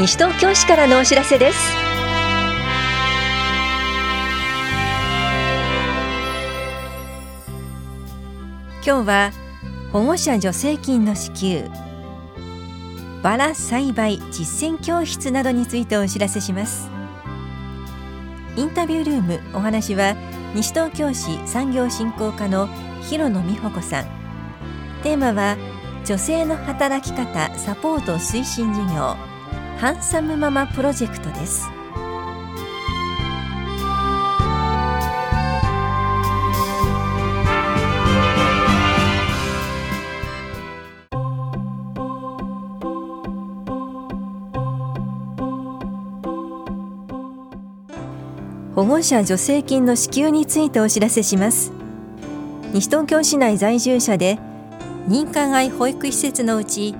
西東京市からのお知らせです。今日は保護者助成金の支給。バラ栽培実践教室などについてお知らせします。インタビュールームお話は西東京市産業振興課の広野美穂子さん。テーマは女性の働き方サポート推進事業。ハンサムママプロジェクトです。保護者助成金の支給についてお知らせします。西東京市内在住者で認可外保育施設のうち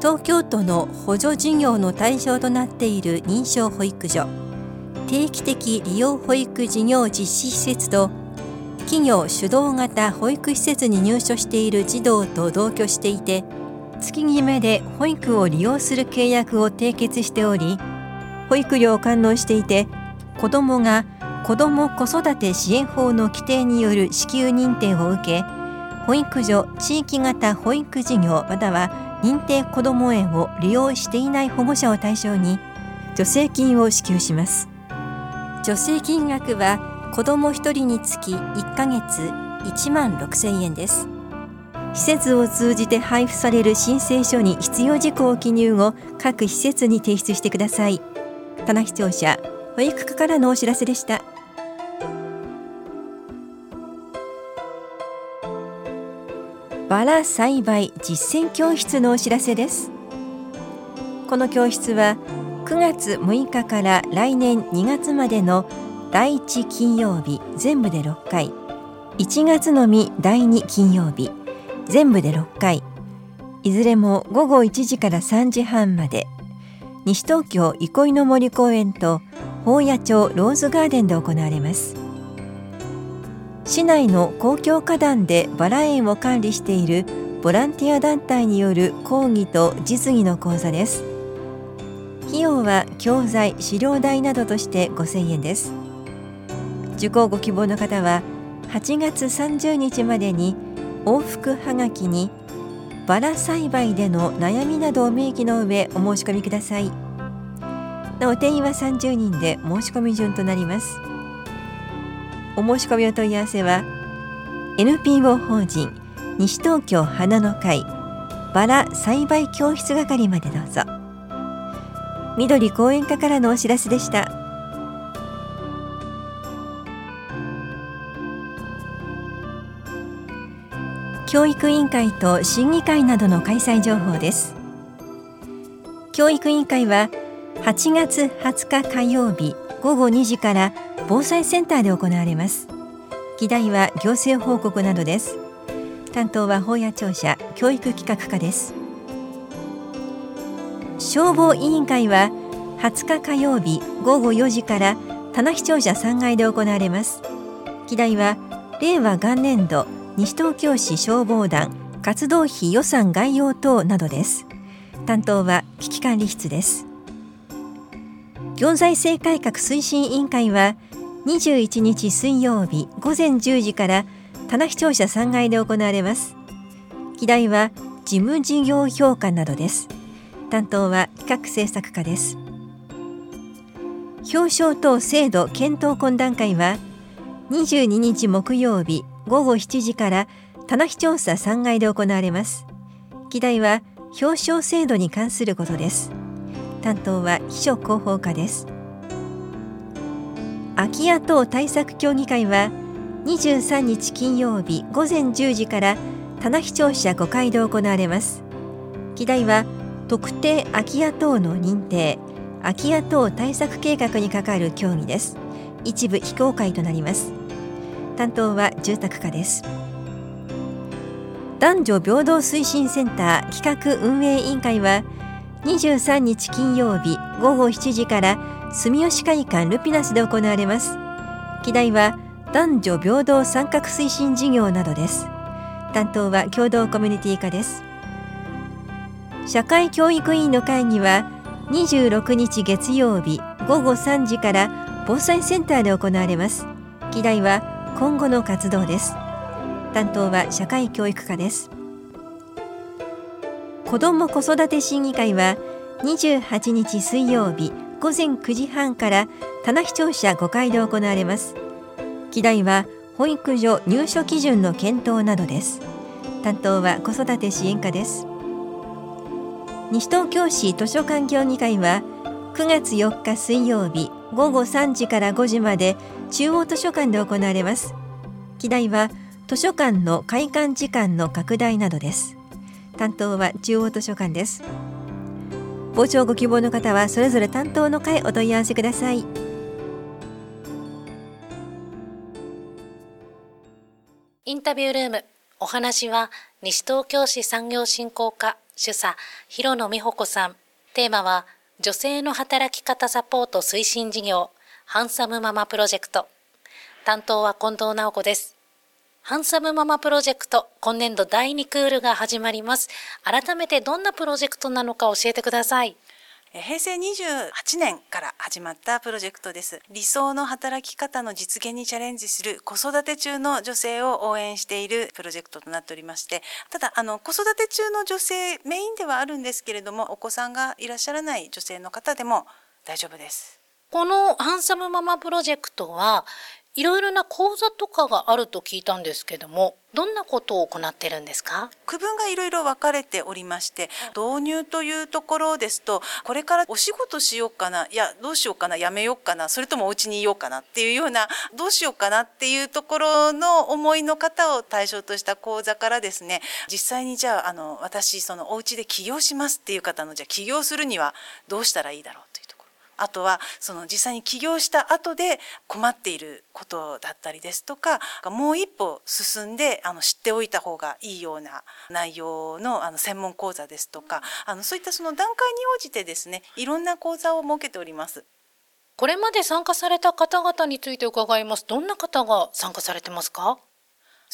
東京都の補助事業の対象となっている認証保育所。定期的利用保育事業実施施設と企業主導型保育施設に入所している児童と同居していて月決めで保育を利用する契約を締結しており保育料を完納していて子どもが子ども子育て支援法の規定による支給認定を受け保育所地域型保育事業または認定こども園を利用していない保護者を対象に助成金を支給します。助成金額は子ども1人につき1ヶ月1万6000円です。施設を通じて配布される申請書に必要事項を記入後各施設に提出してください。棚視聴者保育課からのお知らせでした。バラ栽培実践教室のお知らせです。この教室は9月6日から来年2月までの第1金曜日全部で6回。1月のみ第2金曜日全部で6回。いずれも午後1時から3時半まで。西東京憩いの森公園と宝谷町ローズガーデンで行われます。市内の公共花壇でバラ園を管理しているボランティア団体による講義と実技の講座です。費用は教材資料代などとして5000円です。受講ご希望の方は8月30日までに往復はがきにバラ栽培での悩みなどを明記の上お申し込みください。なお定員は30人で申し込み順となります。お申し込みお問い合わせは NPO 法人西東京花の会バラ栽培教室係までどうぞ。緑講演課からのお知らせでした。教育委員会と審議会などの開催情報です。教育委員会は8月20日火曜日午後2時から防災センターで行われます。議題は行政報告などです。担当は法や庁舎教育企画課です。消防委員会は20日火曜日午後4時から棚視聴者3階で行われます。議題は令和元年度西東京市消防団活動費予算概要等などです。担当は危機管理室です。行財政改革推進委員会は21日水曜日午前10時から棚視聴者3階で行われます。議題は事務事業評価などです。担当は企画政策課です。表彰等制度検討懇談会は22日木曜日午後7時から棚視調査3階で行われます。議題は表彰制度に関することです。担当は秘書広報課です。空き家等対策協議会は23日金曜日午前10時から棚視聴者5階で行われます。議題は特定空き家等の認定空き家等対策計画に係る協議です。一部非公開となります。担当は住宅課です。男女平等推進センター企画運営委員会は23日金曜日午後7時から住吉会館ルピナスで行われます。議題は男女平等参画推進事業などです。担当は共同コミュニティ課です。社会教育委員の会議は26日月曜日午後3時から防災センターで行われます。議題は今後の活動です。担当は社会教育課です。子ども子育て審議会は28日水曜日午前9時半から棚視聴者5階で行われます。議題は保育所入所基準の検討などです。担当は子育て支援課です。西東京市図書館協議会は9月4日水曜日午後3時から5時まで中央図書館で行われます。議題は図書館の開館時間の拡大などです。担当は中央図書館です。傍聴ご希望の方はそれぞれ担当の会お問い合わせください。インタビュールームお話は西東京市産業振興課主査広野美穂子さん。テーマは女性の働き方サポート推進事業ハンサムママプロジェクト。担当は近藤直子です。ハンサムママプロジェクト今年度第2クールが始まります改めてどんなプロジェクトなのか教えてください平成28年から始まったプロジェクトです。理想の働き方の実現にチャレンジする子育て中の女性を応援しているプロジェクトとなっておりまして、ただ、あの、子育て中の女性メインではあるんですけれども、お子さんがいらっしゃらない女性の方でも大丈夫です。このハンサムママプロジェクトは、いろいろな講座とかがあると聞いたんですけども、どんなことを行ってるんですか？区分がいろいろ分かれておりまして、導入というところですと、これからお仕事しようかな、いや、どうしようかな、やめようかな、それともお家にいようかなっていうような、どうしようかなっていうところの思いの方を対象とした講座からですね、実際にじゃあ、あの、私、そのお家で起業しますっていう方の、じゃあ起業するにはどうしたらいいだろう？あとはその実際に起業した後で困っていることだったりですとかもう一歩進んであの知っておいた方がいいような内容のあの専門講座ですとかあのそういったその段階に応じてですねいろんな講座を設けております。これまで参加された方々について伺います。どんな方が参加されてますか？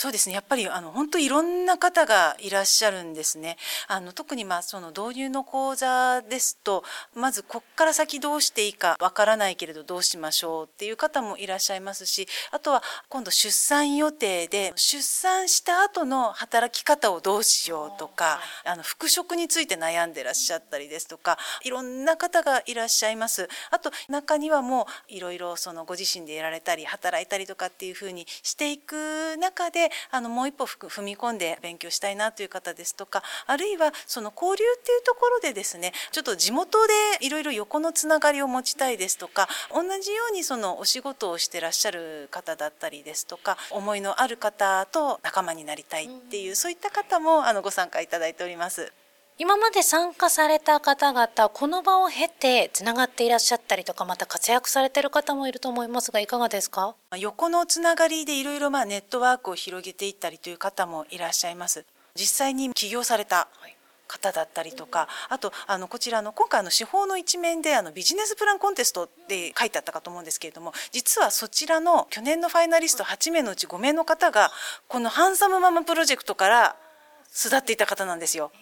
そうですねやっぱりあの本当いろんな方がいらっしゃるんですね。あの特にまあその導入の講座ですとまずこっから先どうしていいかわからないけれどどうしましょうっていう方もいらっしゃいますしあとは今度出産予定で出産した後の働き方をどうしようとかあの復職について悩んでらっしゃったりですとかいろんな方がいらっしゃいます。あと中にはもういろいろそのご自身でやられたり働いたりとかっていうふうにしていく中であのもう一歩踏み込んで勉強したいなという方ですとかあるいはその交流っていうところでですねちょっと地元でいろいろ横のつながりを持ちたいですとか同じようにそのお仕事をしてらっしゃる方だったりですとか思いのある方と仲間になりたいっていう、そういった方もあのご参加いただいております。今まで参加された方々この場を経てつながっていらっしゃったりとかまた活躍されてる方もいると思いますがいかがですか？横のつながりでいろいろまネットワークを広げていったりという方もいらっしゃいます実際に起業された方だったりとかあとあのこちらの今回の司法の一面であのビジネスプランコンテストって書いてあったかと思うんですけれども実はそちらの去年のファイナリスト8名のうち5名の方がこのハンサムママプロジェクトから巣立っていた方なんですよ。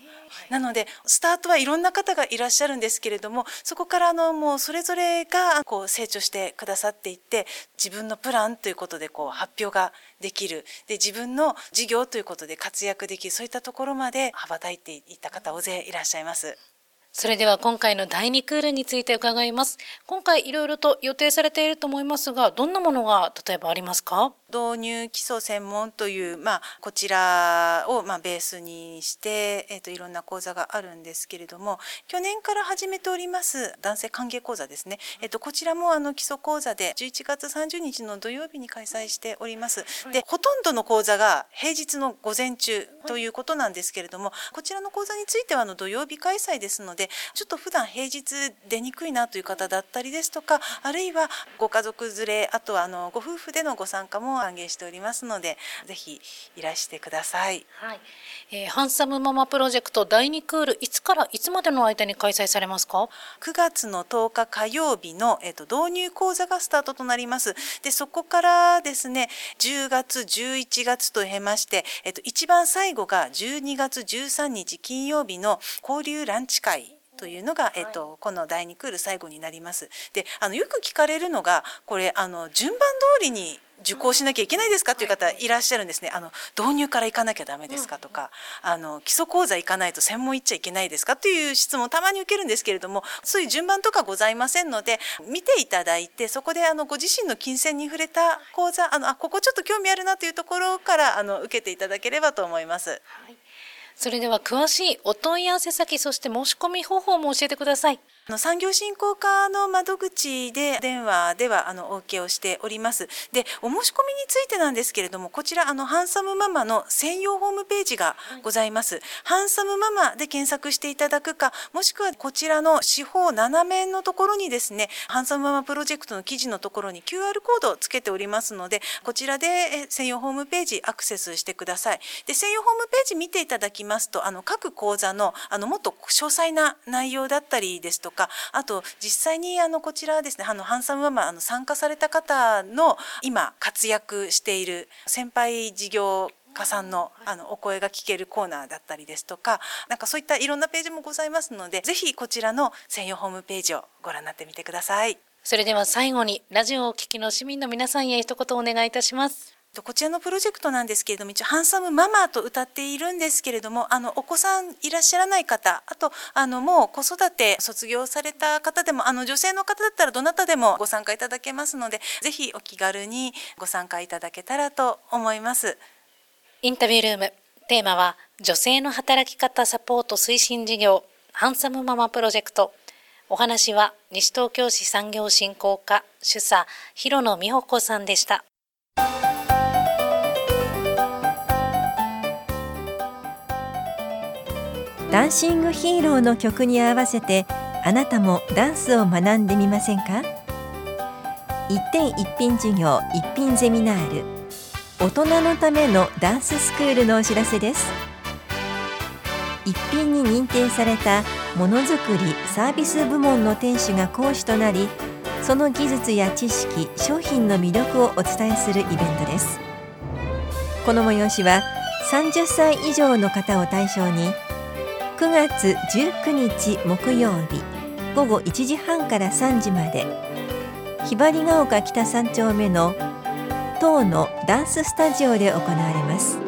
なのでスタートはいろんな方がいらっしゃるんですけれどもそこからあのもうそれぞれがこう成長してくださっていって自分のプランということでこう発表ができる。で自分の事業ということで活躍できる。そういったところまで羽ばたいていった方大勢いらっしゃいます。それでは今回の第2クールについて伺います。今回いろいろと予定されていると思いますが、どんなものが例えばありますか？導入基礎専門という、まあ、こちらを、まあ、ベースにして、えーと、いろんな講座があるんですけれども去年から始めております男性歓迎講座ですね、えーと、こちらもあの基礎講座で11月30日の土曜日に開催しております。でほとんどの講座が平日の午前中ということなんですけれどもこちらの講座についてはあの土曜日開催ですのでちょっと普段平日出にくいなという方だったりですとかあるいはご家族連れあとはあのご夫婦でのご参加も歓迎しておりますのでぜひいらしてください、はい。えー、ハンサムママプロジェクト第2クールいつからいつまでの間に開催されますか？9月の10日火曜日の、えーと、導入講座がスタートとなります。でそこからですね10月11月と経まして、えーと、と一番最後が12月13日金曜日の交流ランチ会というのが、えっと、この第2クール最後になります。であのよく聞かれるのがこれあの順番通りに受講しなきゃいけないですか？とい。う方いらっしゃるんですね。あの導入から行かなきゃダメですか？とか、あの基礎講座行かないと専門行っちゃいけないですか？という質問たまに受けるんですけれども、そういう順番とかございませんので、見ていただいてそこであのご自身の金銭に触れた講座、あのあここちょっと興味あるなというところからあの受けていただければと思います。はいそれでは詳しいお問い合わせ先そして申し込み方法も教えてください。の産業振興課の窓口で電話ではあのお受けをしております。で、お申し込みについてなんですけれども、こちらあのハンサムママの専用ホームページがございます。はい、ハンサムママで検索していただくか、もしくはこちらの四方斜面のところにですね、ハンサムママプロジェクトの記事のところに QR コードをつけておりますので、こちらで専用ホームページアクセスしてください。で、専用ホームページ見ていただきますと、あの各講座のあのもっと詳細な内容だったりですとか、か。あと実際にあのこちらですねあのハンサムママあの参加された方の今活躍している先輩事業家さんのあのお声が聞けるコーナーだったりですとかなんかそういったいろんなページもございますのでぜひこちらの専用ホームページをご覧になってみてください。それでは最後にラジオをお聞きの市民の皆さんへ一言お願いいたします。こちらのプロジェクトなんですけれども一応ハンサムママと歌っているんですけれどもあのお子さんいらっしゃらない方あとあのもう子育て卒業された方でもあの女性の方だったらどなたでもご参加いただけますのでぜひお気軽にご参加いただけたらと思います。インタビュールームテーマは女性の働き方サポート推進事業ハンサムママプロジェクト。お話は西東京市産業振興課主査広野美穂子さんでした。ダンシングヒーローの曲に合わせてあなたもダンスを学んでみませんか？一点一品授業一品ゼミナール大人のためのダンススクールのお知らせです。一品に認定されたものづくりサービス部門の店主が講師となりその技術や知識商品の魅力をお伝えするイベントです。この催しは30歳以上の方を対象に9月19日木曜日午後1時半から3時まで。ひばりが丘北3丁目の当のダンススタジオで行われます。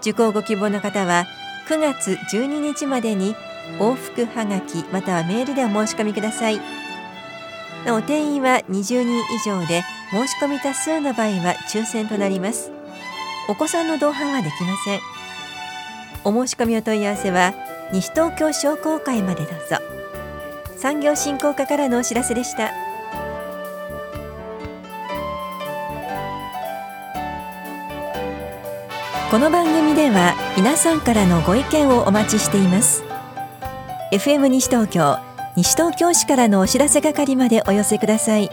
受講ご希望の方は9月12日までに往復はがきまたはメールでお申し込みください。なお定員は20人以上で申し込み多数の場合は抽選となります。お子さんの同伴はできません。お申し込みお問い合わせは西東京商工会までどうぞ。産業振興課からのお知らせでした。この番組では皆さんからのご意見をお待ちしています。FM 西東京西東京市からのお知らせ係までお寄せください。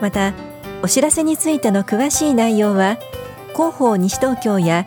またお知らせについての詳しい内容は広報西東京や